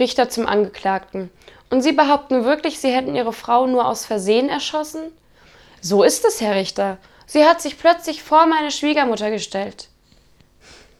Richter zum Angeklagten. Und Sie behaupten wirklich, Sie hätten Ihre Frau nur aus Versehen erschossen? So ist es, Herr Richter. Sie hat sich plötzlich vor meine Schwiegermutter gestellt.